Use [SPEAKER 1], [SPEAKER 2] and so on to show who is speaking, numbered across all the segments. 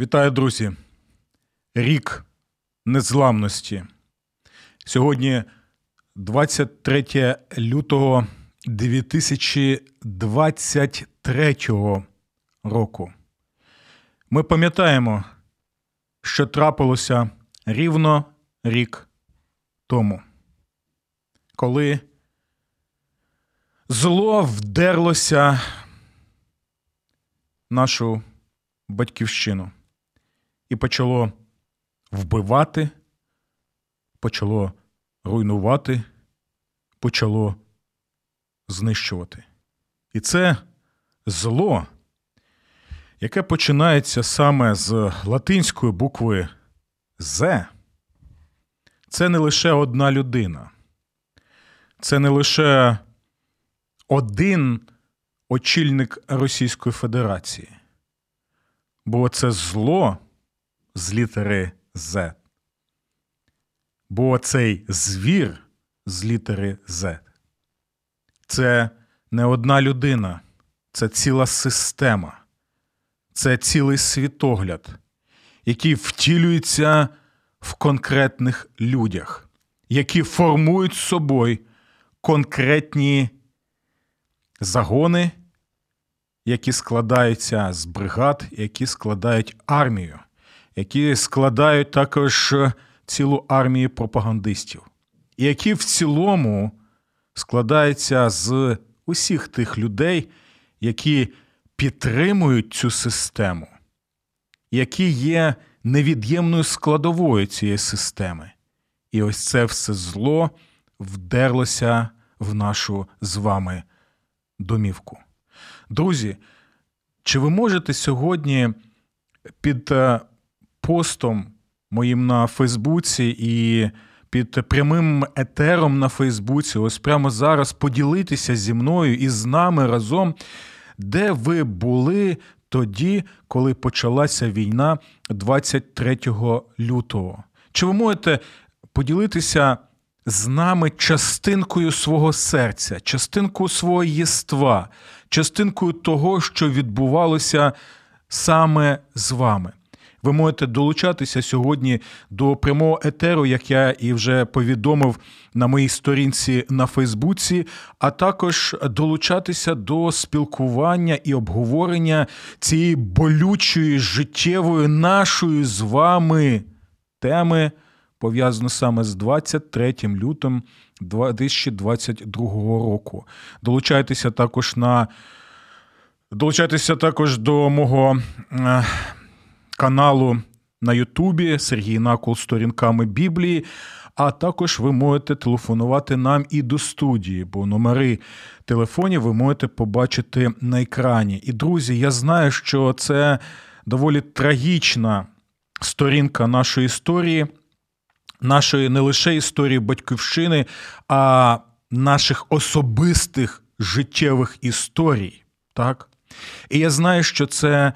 [SPEAKER 1] Вітаю, друзі! Рік незламності. Сьогодні 23 лютого 2023 року. Ми пам'ятаємо, що трапилося рівно рік тому, коли зло вдерлося нашу батьківщину і почало вбивати, почало руйнувати, почало знищувати. І це зло, яке починається саме з латинської букви З, це не лише одна людина, це не лише один очільник Російської Федерації. Бо це зло з літери З. Бо цей звір з літери З. Це не одна людина, це ціла система, це цілий світогляд, який втілюється в конкретних людях, які формують собою конкретні загони, які складаються з бригад, які складають армію які складають також цілу армію пропагандистів, і які в цілому складаються з усіх тих людей, які підтримують цю систему, які є невід'ємною складовою цієї системи. І ось це все зло вдерлося в нашу з вами домівку. Друзі, чи ви можете сьогодні під е, постом моїм на Фейсбуці і під прямим етером на Фейсбуці, ось прямо зараз поділитися зі мною і з нами разом, де ви були тоді, коли почалася війна 23 лютого. Чи ви можете поділитися з нами частинкою свого серця, частинкою свого єства, частинкою того, що відбувалося саме з вами? Ви можете долучатися сьогодні до прямого етеру, як я і вже повідомив на моїй сторінці на Фейсбуці, а також долучатися до спілкування і обговорення цієї болючої життєвої нашої з вами теми, пов'язано саме з 23 лютим 2022 року. Долучайтеся також на долучайтеся також до мого. Каналу на Ютубі Сергій Накол сторінками Біблії. А також ви можете телефонувати нам і до студії, бо номери телефонів ви можете побачити на екрані. І, друзі, я знаю, що це доволі трагічна сторінка нашої історії, нашої не лише історії батьківщини, а наших особистих життєвих історій. Так? І я знаю, що це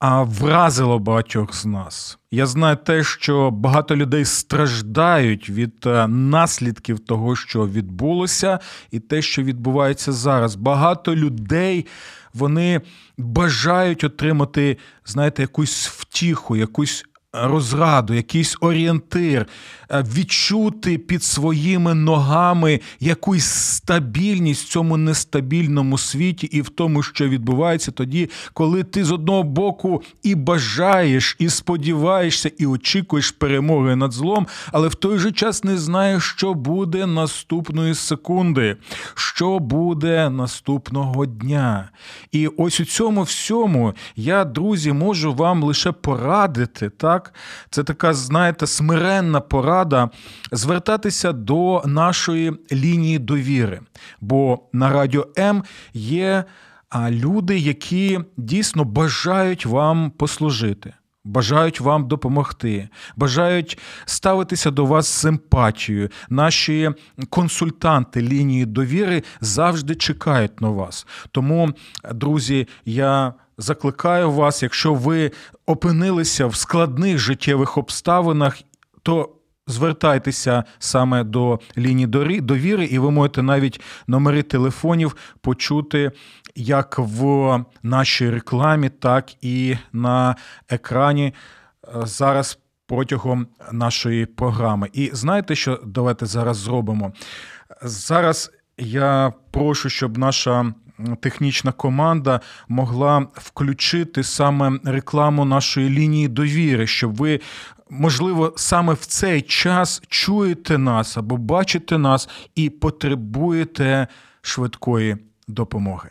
[SPEAKER 1] а вразило багатьох з нас. Я знаю те, що багато людей страждають від е, наслідків того, що відбулося, і те, що відбувається зараз. Багато людей вони бажають отримати, знаєте, якусь втіху, якусь розраду, якийсь орієнтир, е, відчути під своїми ногами якусь стабільність в цьому нестабільному світі і в тому, що відбувається тоді, коли ти з одного боку і бажаєш, і сподіваєшся, і очікуєш перемоги над злом, але в той же час не знаєш, що буде наступної секунди, що буде наступного дня. І ось у цьому всьому я, друзі, можу вам лише порадити так так? Це така, знаєте, смиренна порада звертатися до нашої лінії довіри. Бо на радіо М є люди, які дійсно бажають вам послужити. Бажають вам допомогти, бажають ставитися до вас з симпатією. Наші консультанти лінії довіри завжди чекають на вас. Тому, друзі, я закликаю вас, якщо ви опинилися в складних життєвих обставинах, то звертайтеся саме до лінії довіри, і ви можете навіть номери телефонів почути як в нашій рекламі, так і на екрані е, зараз протягом нашої програми. І знаєте, що давайте зараз зробимо? Зараз я прошу, щоб наша. Технічна команда могла включити саме рекламу нашої лінії довіри, щоб ви, можливо, саме в цей час чуєте нас або бачите нас і потребуєте швидкої допомоги.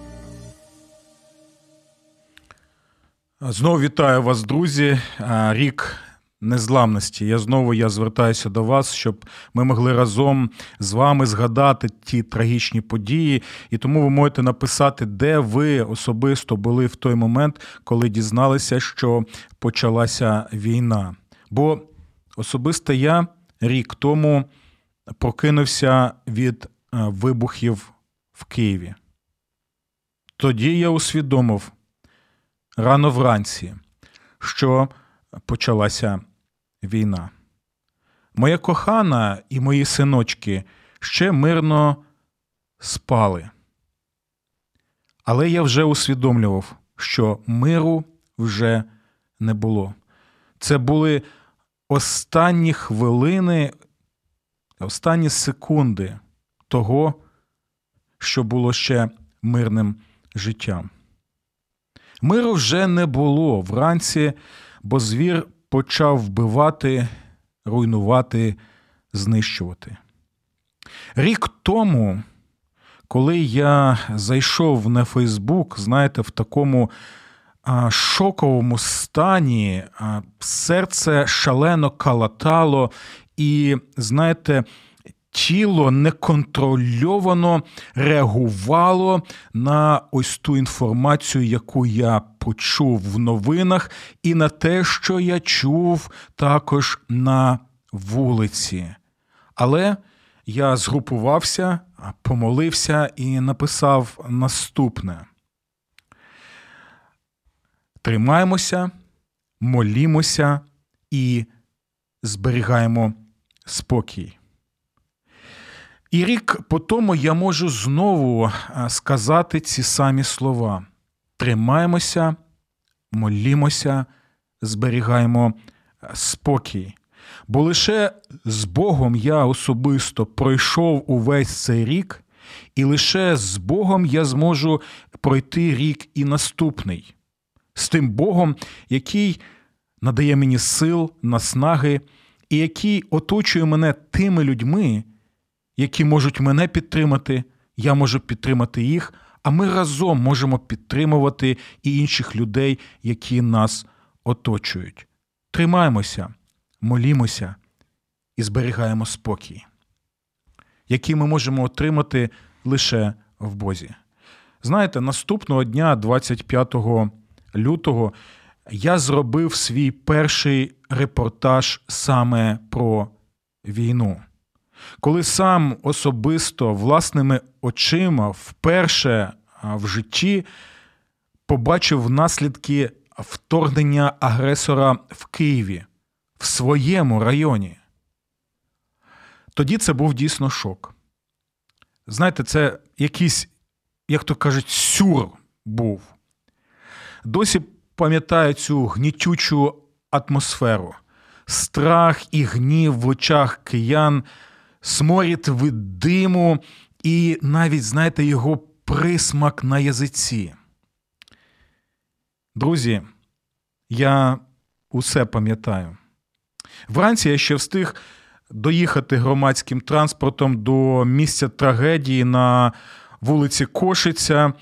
[SPEAKER 1] Знову вітаю вас, друзі. Рік незламності. Я знову я звертаюся до вас, щоб ми могли разом з вами згадати ті трагічні події. І тому ви можете написати, де ви особисто були в той момент, коли дізналися, що почалася війна. Бо особисто я рік тому прокинувся від вибухів в Києві. Тоді я усвідомив рано вранці, що почалася війна. Моя кохана і мої синочки ще мирно спали. Але я вже усвідомлював, що миру вже не було. Це були останні хвилини, останні секунди того, що було ще мирним життям. Миру вже не було вранці, бо звір почав вбивати, руйнувати, знищувати. Рік тому, коли я зайшов на Фейсбук, знаєте, в такому шоковому стані, серце шалено калатало, і, знаєте, тіло неконтрольовано реагувало на ось ту інформацію, яку я почув в новинах, і на те, що я чув також на вулиці. Але я згрупувався, помолився і написав наступне: тримаємося, молімося і зберігаємо спокій. І рік по тому я можу знову сказати ці самі слова: тримаємося, молімося, зберігаємо спокій. Бо лише з Богом я особисто пройшов увесь цей рік, і лише з Богом я зможу пройти рік і наступний, з тим Богом, який надає мені сил, наснаги, і який оточує мене тими людьми які можуть мене підтримати, я можу підтримати їх, а ми разом можемо підтримувати і інших людей, які нас оточують. Тримаємося, молімося і зберігаємо спокій, який ми можемо отримати лише в Бозі. Знаєте, наступного дня, 25 лютого, я зробив свій перший репортаж саме про війну коли сам особисто власними очима вперше в житті побачив наслідки вторгнення агресора в Києві, в своєму районі, тоді це був дійсно шок. Знаєте, це якийсь, як то кажуть, сюр був. Досі пам'ятаю цю гнітючу атмосферу, страх і гнів в очах киян сморід від диму і навіть, знаєте, його присмак на язиці. Друзі, я усе пам'ятаю. Вранці я ще встиг доїхати громадським транспортом до місця трагедії на вулиці Кошиця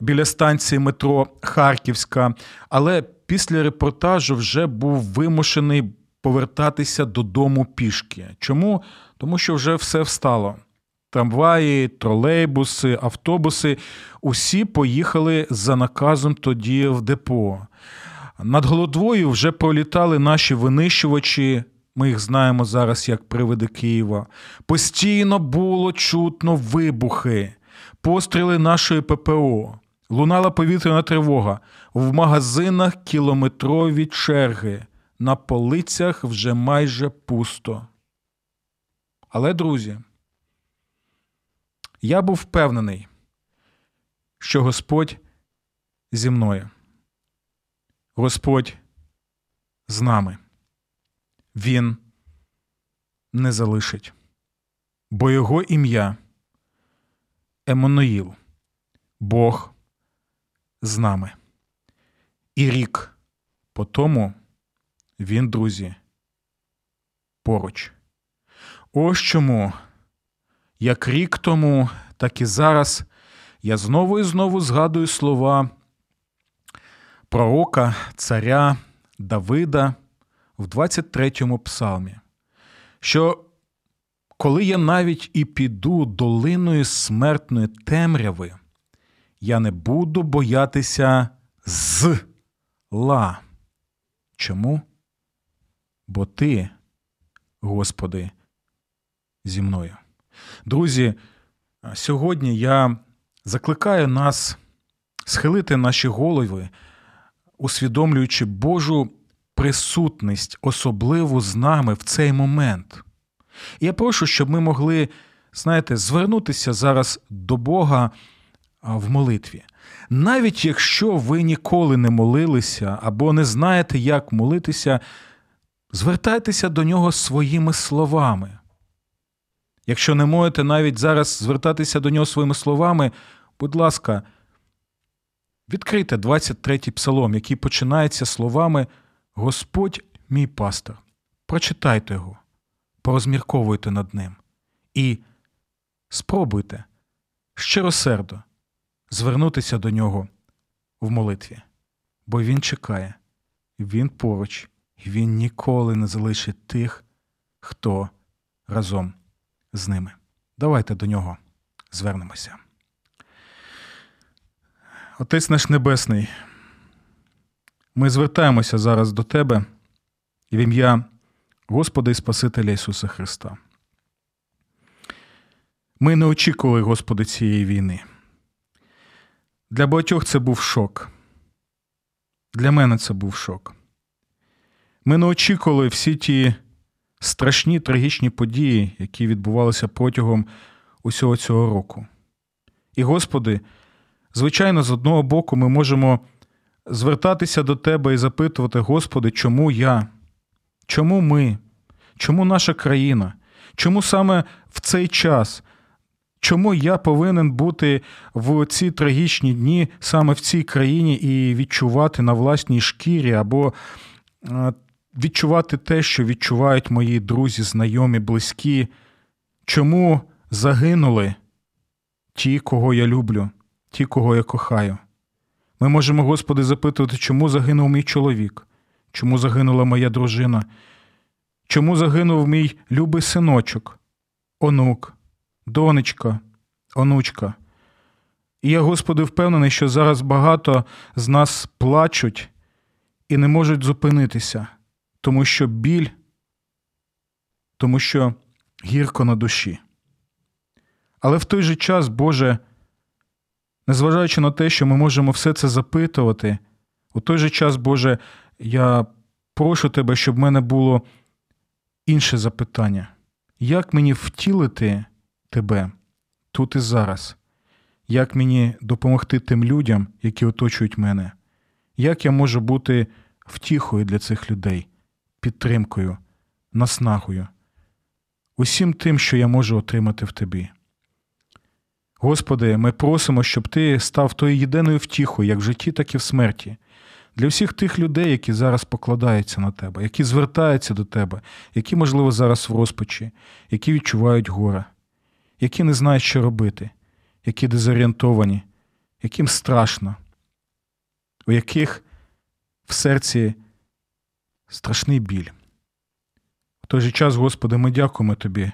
[SPEAKER 1] біля станції метро Харківська, але після репортажу вже був вимушений повертатися додому пішки. Чому? Тому що вже все встало. Трамваї, тролейбуси, автобуси усі поїхали за наказом тоді в депо. Над Голодвою вже пролітали наші винищувачі. Ми їх знаємо зараз як привиди Києва. Постійно було чутно вибухи, постріли нашої ППО. Лунала повітряна тривога. В магазинах кілометрові черги. На полицях вже майже пусто. Але, друзі, я був впевнений, що Господь зі мною. Господь з нами. Він не залишить, бо Його ім'я Еммануїл, Бог з нами. І рік по тому він, друзі, поруч. Ось чому, як рік тому, так і зараз я знову і знову згадую слова пророка, царя Давида в 23-му псалмі, що коли я навіть і піду долиною смертної темряви, я не буду боятися зла. Чому? Бо ти, Господи, зі мною. Друзі, сьогодні я закликаю нас схилити наші голови, усвідомлюючи Божу присутність, особливо з нами в цей момент. І я прошу, щоб ми могли, знаєте, звернутися зараз до Бога в молитві. Навіть якщо ви ніколи не молилися або не знаєте, як молитися, звертайтеся до нього своїми словами. Якщо не можете навіть зараз звертатися до нього своїми словами, будь ласка, відкрийте 23-й псалом, який починається словами Господь мій пастор. Прочитайте його, порозмірковуйте над ним і спробуйте щиросердо звернутися до нього в молитві, бо він чекає, він поруч, і він ніколи не залишить тих, хто разом з ними. Давайте до нього звернемося. Отець наш Небесний, ми звертаємося зараз до Тебе в ім'я Господа і Спасителя Ісуса Христа. Ми не очікували, Господи, цієї війни. Для багатьох це був шок. Для мене це був шок. Ми не очікували всі ті страшні трагічні події, які відбувалися протягом усього цього року. І, Господи, звичайно, з одного боку, ми можемо звертатися до Тебе і запитувати, Господи, чому я? Чому ми? Чому наша країна? Чому саме в цей час? Чому я повинен бути в ці трагічні дні саме в цій країні і відчувати на власній шкірі або відчувати те, що відчувають мої друзі, знайомі, близькі? Чому загинули ті, кого я люблю, ті, кого я кохаю? Ми можемо, Господи, запитувати, чому загинув мій чоловік, чому загинула моя дружина, чому загинув мій любий синочок, онук, донечка, онучка. І я, Господи, впевнений, що зараз багато з нас плачуть і не можуть зупинитися, тому що біль, тому що гірко на душі. Але в той же час, Боже, незважаючи на те, що ми можемо все це запитувати, у той же час, Боже, я прошу Тебе, щоб в мене було інше запитання. Як мені втілити Тебе тут і зараз? Як мені допомогти тим людям, які оточують мене? Як я можу бути втіхою для цих людей, підтримкою, наснагою? усім тим, що я можу отримати в тобі. Господи, ми просимо, щоб Ти став тою єдиною втіхою, як в житті, так і в смерті, для всіх тих людей, які зараз покладаються на тебе, які звертаються до тебе, які, можливо, зараз в розпачі, які відчувають горе, які не знають, що робити, які дезорієнтовані, яким страшно, у яких в серці страшний біль. В той же час, Господи, ми дякуємо Тобі,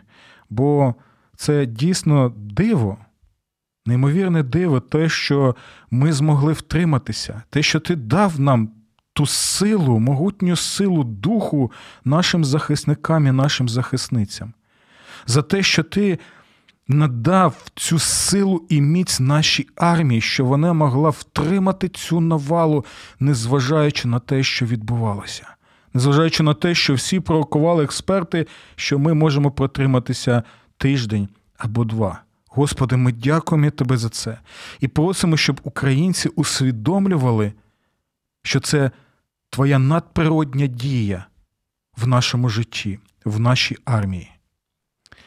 [SPEAKER 1] бо це дійсно диво, неймовірне диво, те, що ми змогли втриматися, те, що Ти дав нам ту силу, могутню силу духу нашим захисникам і нашим захисницям, за те, що Ти надав цю силу і міць нашій армії, що вона могла втримати цю навалу, незважаючи на те, що відбувалося незважаючи на те, що всі пророкували експерти, що ми можемо протриматися тиждень або два. Господи, ми дякуємо Тебе за це і просимо, щоб українці усвідомлювали, що це Твоя надприродня дія в нашому житті, в нашій армії.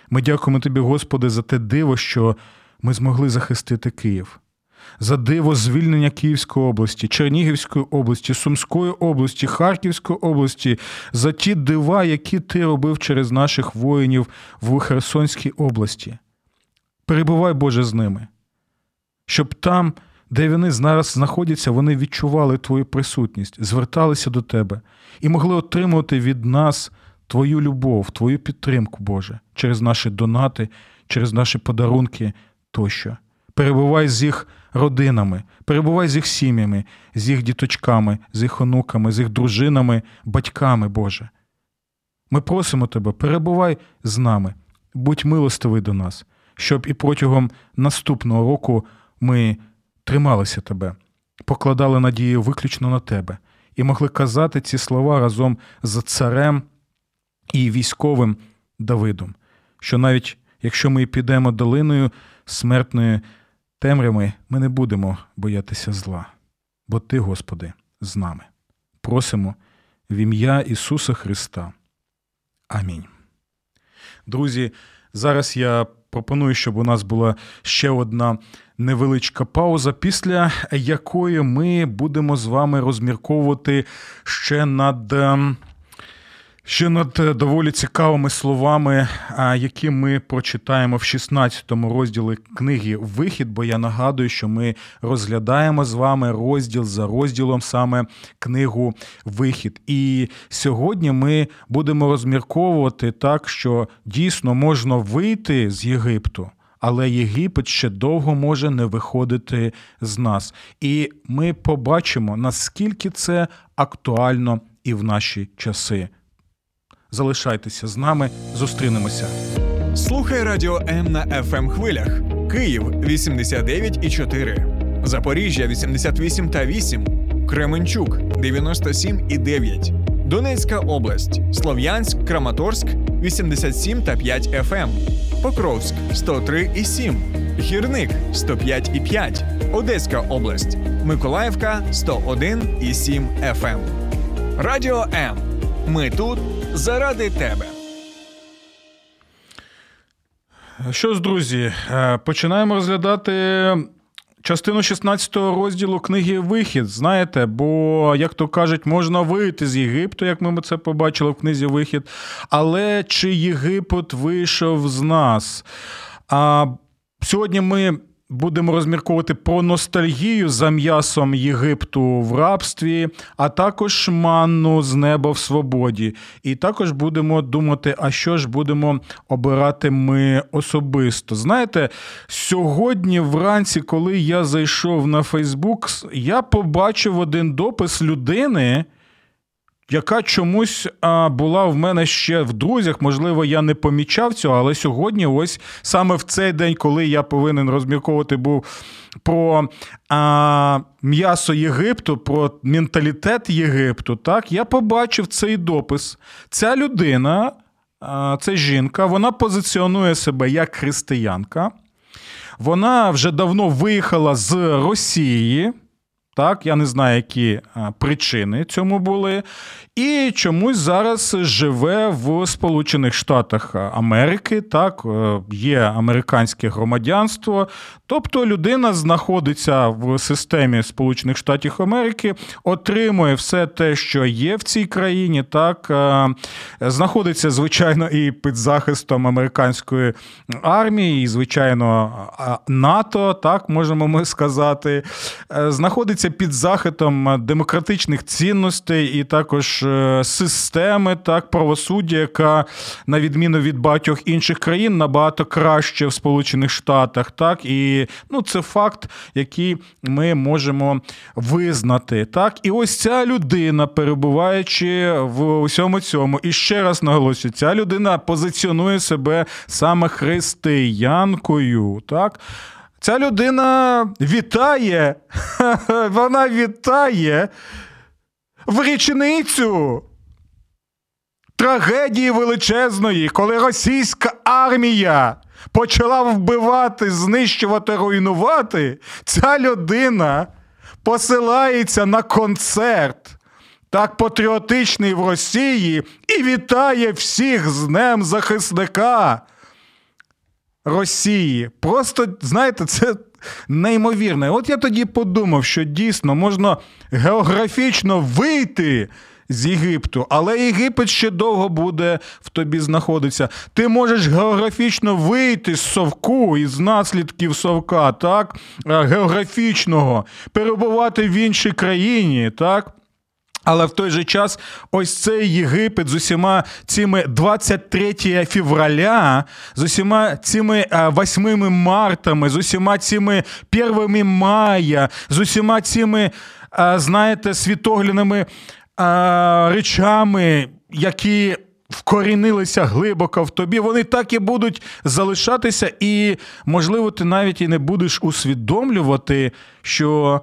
[SPEAKER 1] Ми дякуємо Тобі, Господи, за те диво, що ми змогли захистити Київ за диво звільнення Київської області, Чернігівської області, Сумської області, Харківської області, за ті дива, які ти робив через наших воїнів в Херсонській області. Перебувай, Боже, з ними, щоб там, де вони зараз знаходяться, вони відчували Твою присутність, зверталися до Тебе і могли отримувати від нас Твою любов, Твою підтримку, Боже, через наші донати, через наші подарунки тощо. Перебувай з їх родинами, перебувай з їх сім'ями, з їх діточками, з їх онуками, з їх дружинами, батьками, Боже. Ми просимо Тебе, перебувай з нами, будь милостивий до нас, щоб і протягом наступного року ми трималися Тебе, покладали надію виключно на Тебе і могли казати ці слова разом з царем і військовим Давидом, що навіть якщо ми підемо долиною смертної темряви ми не будемо боятися зла, бо Ти, Господи, з нами. Просимо в ім'я Ісуса Христа. Амінь. Друзі, зараз я пропоную, щоб у нас була ще одна невеличка пауза, після якої ми будемо з вами розмірковувати ще над. Ще над е, доволі цікавими словами, які ми прочитаємо в 16 розділі книги Вихід, бо я нагадую, що ми розглядаємо з вами розділ за розділом саме книгу Вихід. І сьогодні ми будемо розмірковувати так, що дійсно можна вийти з Єгипту. Але Єгипет ще довго може не виходити з нас. І ми побачимо, наскільки це актуально і в наші часи. Залишайтеся з нами, зустрінемося.
[SPEAKER 2] Слухай радіо М на fm ем хвилях. Київ 89,4, Запоріжжя 88 та 8, Кременчук 97 і 9, Донецька область, Слов'янськ, Краматорськ 87 та 5 FM, ем. Покровськ 103 і 7, Гірник 105 і 5, Одеська область, Миколаївка 101 і 7 FM. Ем. Радіо М. Ми тут заради тебе.
[SPEAKER 1] Що ж, друзі, е, починаємо розглядати. Частину 16 розділу книги Вихід, знаєте, бо, як то кажуть, можна вийти з Єгипту, як ми це побачили в книзі Вихід. Але чи Єгипет вийшов з нас? А Сьогодні ми Будемо розмірковувати про ностальгію за м'ясом Єгипту в рабстві, а також манну з неба в свободі. І також будемо думати, а що ж будемо обирати ми особисто. Знаєте, сьогодні вранці, коли я зайшов на Фейсбук, я побачив один допис людини яка чомусь а, була в мене ще в друзях. Можливо, я не помічав цього, але сьогодні, ось саме в цей день, коли я повинен розмірковувати був про а, м'ясо Єгипту, про менталітет Єгипту, так, я побачив цей допис. Ця людина, а, це жінка, вона позиціонує себе як християнка. Вона вже давно виїхала з Росії. Так, я не знаю, які причини цьому були, і чомусь зараз живе в Сполучених Штатах Америки. Так, е, є американське громадянство. Тобто людина знаходиться в системі Сполучених Штатів Америки, отримує все те, що є в цій країні. Так, е, знаходиться, звичайно, і під захистом американської армії, і, звичайно, НАТО, так можемо ми сказати, е, знаходиться під захистом демократичних цінностей і також. Е, системи так правосуддя, яка на відміну від багатьох інших країн набагато краще в Сполучених Штатах. Так і ну це факт, який ми можемо визнати. Так, і ось ця людина, перебуваючи в усьому цьому, і ще раз наголошую, ця людина позиціонує себе саме християнкою. Так. Ця людина вітає, вона вітає в річницю трагедії величезної, коли російська армія почала вбивати, знищувати, руйнувати, ця людина посилається на концерт. Так патріотичний в Росії і вітає всіх з Днем захисника Росії. Просто, знаєте, це неймовірне. От я тоді подумав, що дійсно можна географічно вийти. З Єгипту, але Єгипет ще довго буде в тобі знаходитися. Ти можеш географічно вийти з совку із наслідків совка, так, географічного, перебувати в іншій країні, так. Але в той же час ось цей Єгипет з усіма цими 23 февраля, з усіма цими 8 мартами, з усіма цими 1 мая, з усіма цими, знаєте, світогляними речами, які вкорінилися глибоко в тобі, вони так і будуть залишатися, і, можливо, ти навіть і не будеш усвідомлювати, що.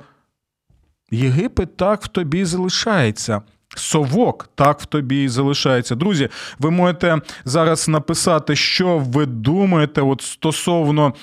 [SPEAKER 1] Єгипет так в тобі залишається. Совок так в тобі і залишається. Друзі, ви можете зараз написати, що ви думаєте от стосовно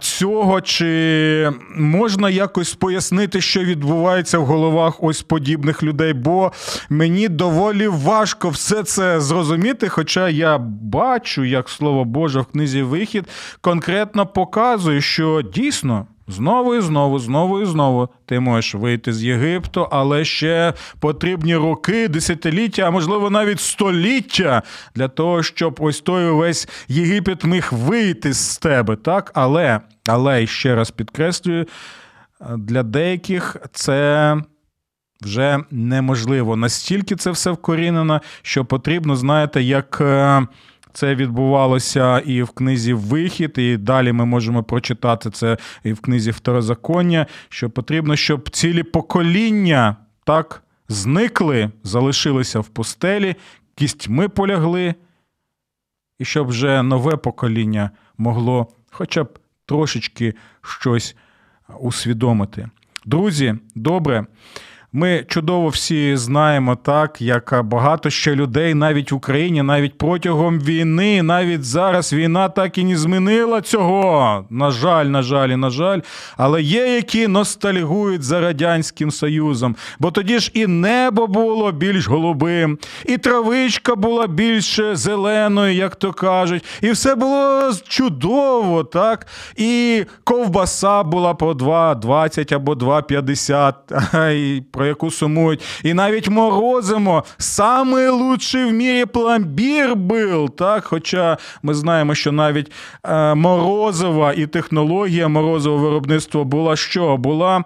[SPEAKER 1] цього, чи можна якось пояснити, що відбувається в головах ось подібних людей? Бо мені доволі важко все це зрозуміти. Хоча я бачу, як слово Боже в книзі вихід конкретно показує, що дійсно. Знову і знову, знову і знову ти можеш вийти з Єгипту, але ще потрібні роки, десятиліття, а можливо навіть століття для того, щоб ось той увесь Єгипет міг вийти з тебе. Так, але, але ще раз підкреслюю, для деяких це. Вже неможливо. Настільки це все вкорінено, що потрібно, знаєте, як е, це відбувалося і в книзі Вихід, і далі ми можемо прочитати це і в книзі Второзаконня, що потрібно, щоб цілі покоління так зникли, залишилися в пустелі, кістьми полягли, і щоб вже нове покоління могло хоча б трошечки щось усвідомити. Друзі, добре. Ми чудово всі знаємо, так як багато ще людей навіть в Україні, навіть протягом війни, навіть зараз війна так і не змінила цього. На жаль, на жаль, і на жаль. Але є, які ностальгують за Радянським Союзом. Бо тоді ж і небо було більш голубим, і травичка була більш зеленою, як то кажуть, і все було чудово, так? І ковбаса була по 2,20 або 2,50. про яку сумують. І навіть морозимо. Самий лучший в мірі пломбір був. Так? Хоча ми знаємо, що навіть е, морозова і технологія морозового виробництва була що? Була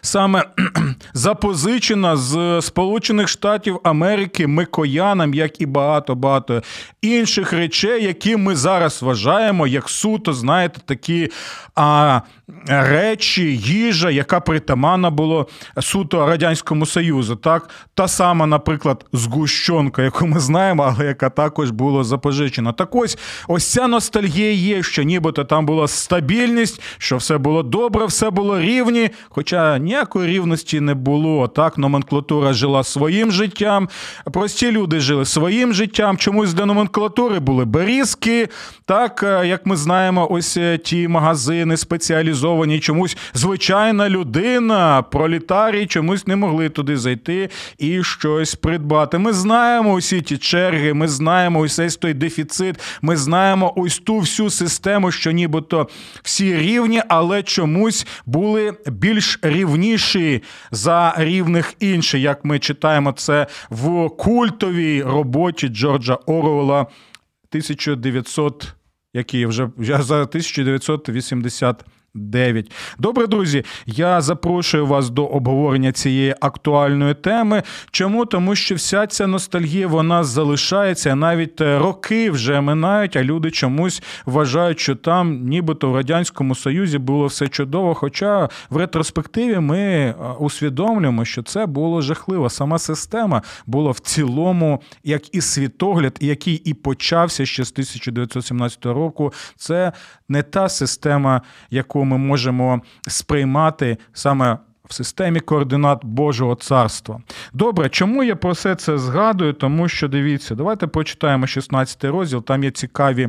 [SPEAKER 1] саме запозичена з Сполучених Штатів Америки микоянам, як і багато-багато інших речей, які ми зараз вважаємо як суто, знаєте, такі а, речі, їжа, яка притаманна було суто Радянському Союзу. Так? Та сама, наприклад, згущенка, яку ми знаємо, але яка також була запозичена. Так ось ось ця ностальгія є, що нібито там була стабільність, що все було добре, все було рівні. Хоча ніякої рівності не було. Так, номенклатура жила своїм життям, прості люди жили своїм життям. Чомусь для номенклатури були берізки. Так, е, як ми знаємо, ось е, ті магазини спеціалізовані, чомусь звичайна людина, пролітарій, чомусь не могли туди зайти і щось придбати. Ми знаємо усі ті черги, ми знаємо ось той дефіцит, ми знаємо ось ту всю систему, що нібито всі рівні, але чомусь були більш рівніші за рівних інших, як ми читаємо це в культовій роботі Джорджа Оруелла 1900, який вже за 1980 9. Добре, друзі, я запрошую вас до обговорення цієї актуальної теми. Чому? Тому що вся ця ностальгія вона залишається, навіть е, роки вже минають, а люди чомусь вважають, що там, нібито в Радянському Союзі було все чудово. Хоча в ретроспективі ми е, усвідомлюємо, що це було жахливо. Сама система була в цілому, як і світогляд, який і почався ще з 1917 року. Це не та система, яку ми можемо сприймати саме. В системі координат Божого царства. Добре, чому я про все це згадую? Тому що дивіться, давайте прочитаємо 16 розділ, там є цікаві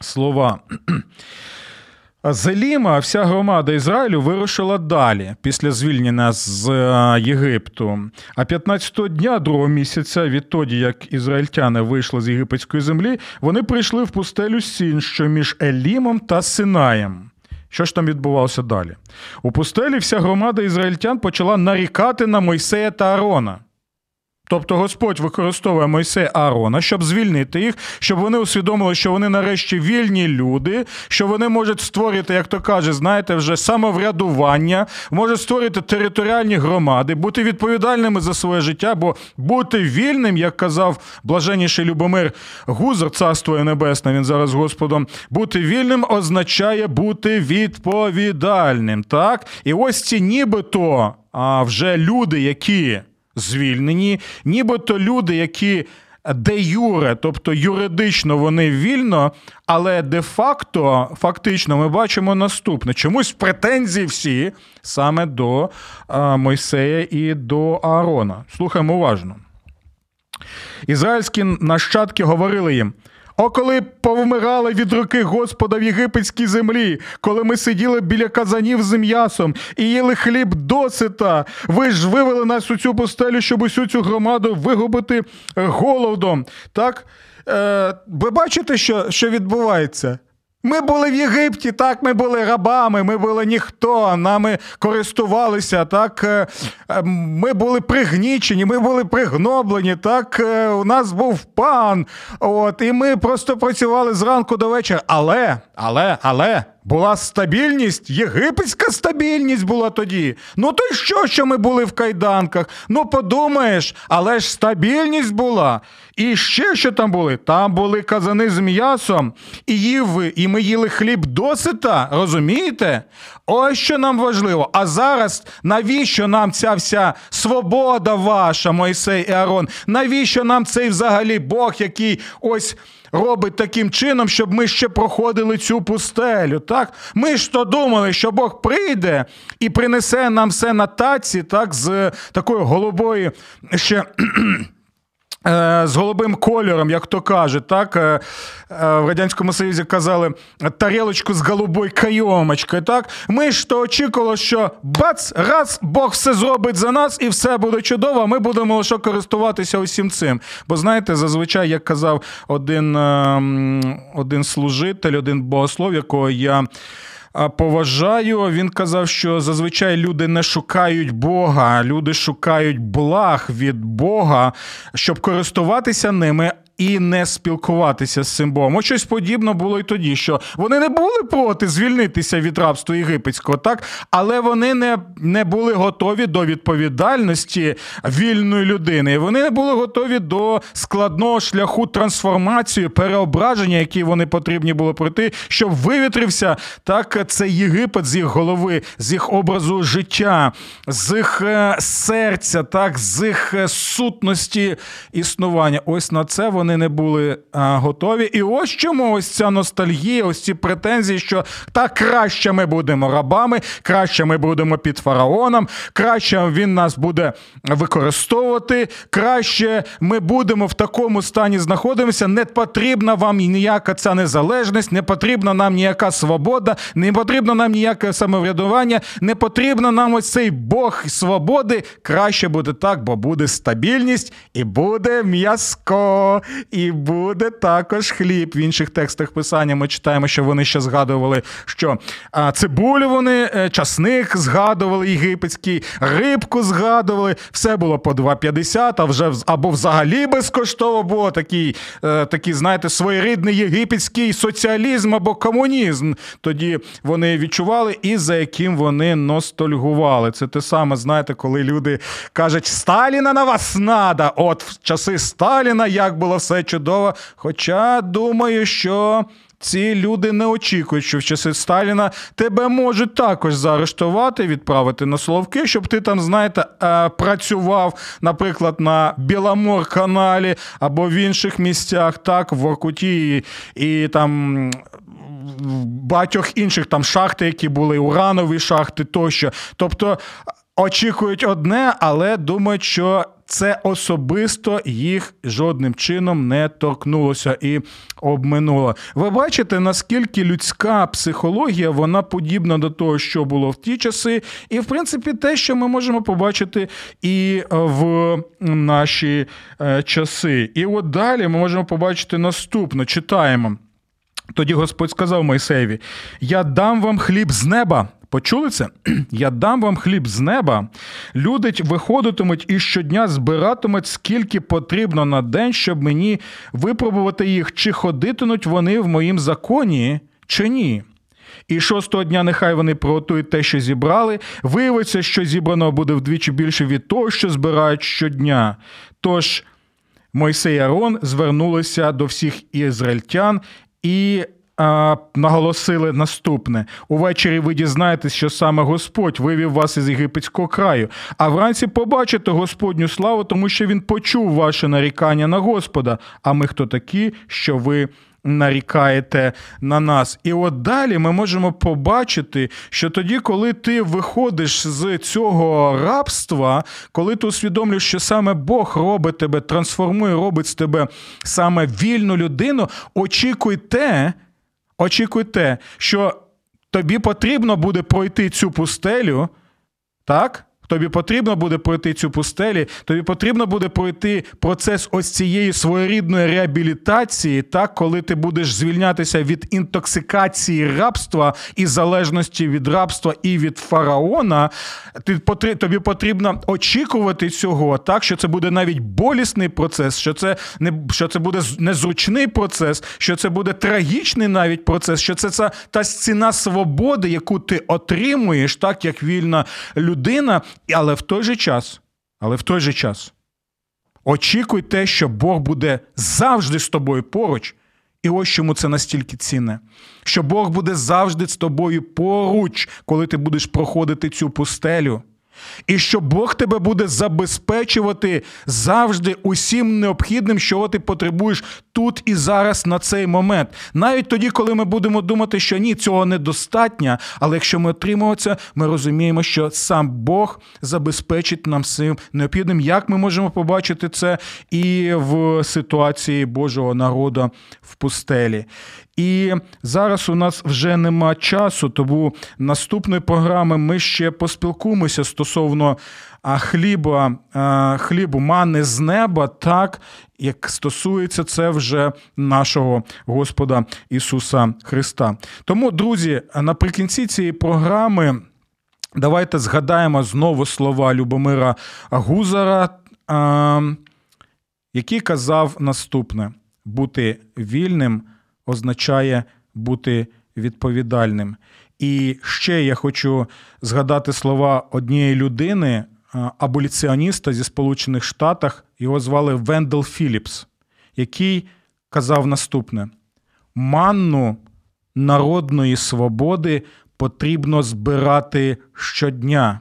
[SPEAKER 1] слова. Зеліма, вся громада Ізраїлю вирушила далі після звільнення з е, Єгипту. А 15-го дня другого місяця, відтоді як ізраїльтяни вийшли з єгипетської землі, вони прийшли в пустелю Сін, що між Елімом та Синаєм. Що ж там відбувалося далі? У пустелі вся громада ізраїльтян почала нарікати на Мойсея та Арона. Тобто Господь використовує Мойсея Аарона, щоб звільнити їх, щоб вони усвідомили, що вони нарешті вільні люди, що вони можуть створити, як то каже, знаєте, вже самоврядування, можуть створити територіальні громади, бути відповідальними за своє життя, бо бути вільним, як казав блаженніший Любомир Гузер, царство небесне, він зараз Господом, бути вільним означає бути відповідальним. Так? І ось ці нібито а вже люди, які звільнені, нібито люди, які де юре, тобто юридично вони вільно, але де-факто, фактично, ми бачимо наступне: чомусь претензії всі саме до Мойсея і до Аарона. Слухаємо уважно. Ізраїльські нащадки говорили їм: о, коли повмирали від руки Господа в єгипетській землі, коли ми сиділи біля казанів з м'ясом і їли хліб досита, ви ж вивели нас у цю пустелю, щоб усю цю громаду вигубити голодом. Так? Е, Ви бачите, що, що відбувається? Ми були в Єгипті, так, ми були рабами, ми були ніхто, нами користувалися, так, е, е, ми були пригнічені, ми були пригноблені, так, е, у нас був пан. От, І ми просто працювали зранку до вечора. Але, але, але. Була стабільність, єгипетська стабільність була тоді. Ну то й що, що ми були в кайданках? Ну подумаєш, але ж стабільність була. І ще що там були? Там були казани з м'ясом, і їв і ми їли хліб досита, розумієте? Ось що нам важливо. А зараз навіщо нам ця вся свобода ваша, Мойсей і Арон? Навіщо нам цей взагалі Бог, який ось робить таким чином, щоб ми ще проходили цю пустелю. Так? Ми ж то думали, що Бог прийде і принесе нам все на таці, так, з такої голубої ще. Е, з голубим кольором, як то кажуть, так е, е, в радянському союзі казали тарілочку з голубою кайомочкою. Так ми ж то очікували, що бац, раз Бог все зробить за нас, і все буде чудово. Ми будемо лише користуватися усім цим. Бо знаєте, зазвичай, як казав один, один служитель, один богослов, якого я поважаю. Він казав, що зазвичай люди не шукають Бога, люди шукають благ від Бога, щоб користуватися ними і не спілкуватися з цим Богом. Ось щось подібне було й тоді, що вони не були проти звільнитися від рабства єгипетського, так але вони не не були готові до відповідальності вільної людини. Вони не були готові до складного шляху трансформації, переображення, які вони потрібні було пройти, щоб вивітрився так цей Єгипет з їх голови, з їх образу життя, з їх е, серця, так, з їх е, сутності існування. Ось на це вони вони не були а, готові. І ось чому ось ця ностальгія, ось ці претензії, що так краще ми будемо рабами, краще ми будемо під фараоном, краще він нас буде використовувати, краще ми будемо в такому стані знаходимося. Не потрібна вам ніяка ця незалежність, не потрібна нам ніяка свобода, не потрібно нам ніяке самоврядування, не потрібно нам ось цей Бог свободи. Краще буде так, бо буде стабільність і буде м'язко, і буде також хліб. В інших текстах писання ми читаємо, що вони ще згадували, що цибулю вони, е, часник згадували єгипетський, рибку згадували. Все було по 2,50, а вже або взагалі безкоштовно було такий, е, такий, знаєте, своєрідний єгипетський соціалізм або комунізм. Тоді вони відчували і за яким вони ностальгували. Це те саме, знаєте, коли люди кажуть, Сталіна на вас надо. От в часи Сталіна як було все чудово. Хоча думаю, що. Ці люди не очікують, що в часи Сталіна тебе можуть також заарештувати, відправити на Соловки, щоб ти там, знаєте, е, працював, наприклад, на Біломор-каналі або в інших місцях, так, в Воркуті і, і там. Багатьох інших там шахти, які були, уранові шахти тощо. Тобто очікують одне, але думають, що це особисто їх жодним чином не торкнулося і обминуло. Ви бачите, наскільки людська психологія вона подібна до того, що було в ті часи, і в принципі те, що ми можемо побачити і в наші е, часи. І от далі ми можемо побачити наступне. Читаємо. Тоді Господь сказав Мойсеєві: Я дам вам хліб з неба. Почули це? Я дам вам хліб з неба. Люди виходитимуть і щодня збиратимуть, скільки потрібно на день, щоб мені випробувати їх, чи ходитимуть вони в моїм законі, чи ні. І шостого дня нехай вони приготують те, що зібрали. Виявиться, що зібрано буде вдвічі більше від того, що збирають щодня. Тож Мойсей Арон звернулися до всіх ізраїльтян і наголосили наступне: увечері ви дізнаєтесь, що саме Господь вивів вас із єгипетського краю, а вранці побачите Господню славу, тому що він почув ваше нарікання на Господа. А ми хто такі, що ви нарікаєте на нас. І от далі ми можемо побачити, що тоді, коли ти виходиш з цього рабства, коли ти усвідомлюєш, що саме Бог робить тебе, трансформує, робить з тебе саме вільну людину, очікуй те, очікуй те, що тобі потрібно буде пройти цю пустелю, так? Тобі потрібно буде пройти цю пустелі, тобі потрібно буде пройти процес ось цієї своєрідної реабілітації, так, коли ти будеш звільнятися від інтоксикації рабства і залежності від рабства і від фараона. Ти тобі потрібно очікувати цього, так що це буде навіть болісний процес, що це не що це буде незручний процес, що це буде трагічний навіть процес, що це, це та ціна свободи, яку ти отримуєш, так як вільна людина. Але в той же час, але в той же час, очікуй те, що Бог буде завжди з тобою поруч. І ось чому це настільки цінне, що Бог буде завжди з тобою поруч, коли ти будеш проходити цю пустелю і що Бог тебе буде забезпечувати завжди усім необхідним, що ти потребуєш тут і зараз на цей момент. Навіть тоді, коли ми будемо думати, що ні, цього недостатньо, але якщо ми отримаємо це, ми розуміємо, що сам Бог забезпечить нам всім необхідним. Як ми можемо побачити це і в ситуації Божого народу в пустелі? І зараз у нас вже нема часу, тому наступної програми ми ще поспілкуємося стосовно хліба, хлібу мани з неба, так як стосується це вже нашого Господа Ісуса Христа. Тому, друзі, наприкінці цієї програми. Давайте згадаємо знову слова Любомира Гузара, який казав наступне: бути вільним означає бути відповідальним. І ще я хочу згадати слова однієї людини, аболіціоніста зі Сполучених Штатів, його звали Вендел Філіпс, який казав наступне: манну народної свободи потрібно збирати щодня,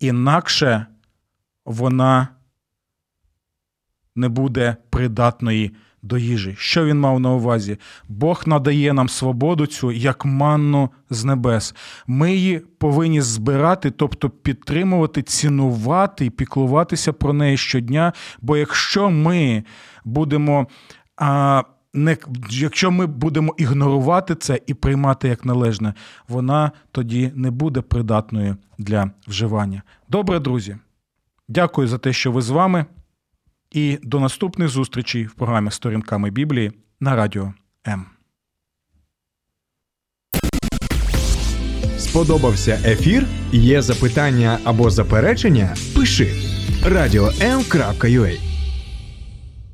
[SPEAKER 1] інакше вона не буде придатної до їжі. Що він мав на увазі? Бог надає нам свободу цю як манну з небес. Ми її повинні збирати, тобто підтримувати, цінувати і піклуватися про неї щодня. Бо якщо ми будемо. А, не, якщо ми будемо ігнорувати це і приймати як належне, вона тоді не буде придатною для вживання. Добре, друзі. Дякую за те, що ви з вами. І до наступних зустрічей в програмі Сторінками Біблії на радіо М.
[SPEAKER 2] Сподобався ефір? Є запитання або заперечення? Пиши радіом.ua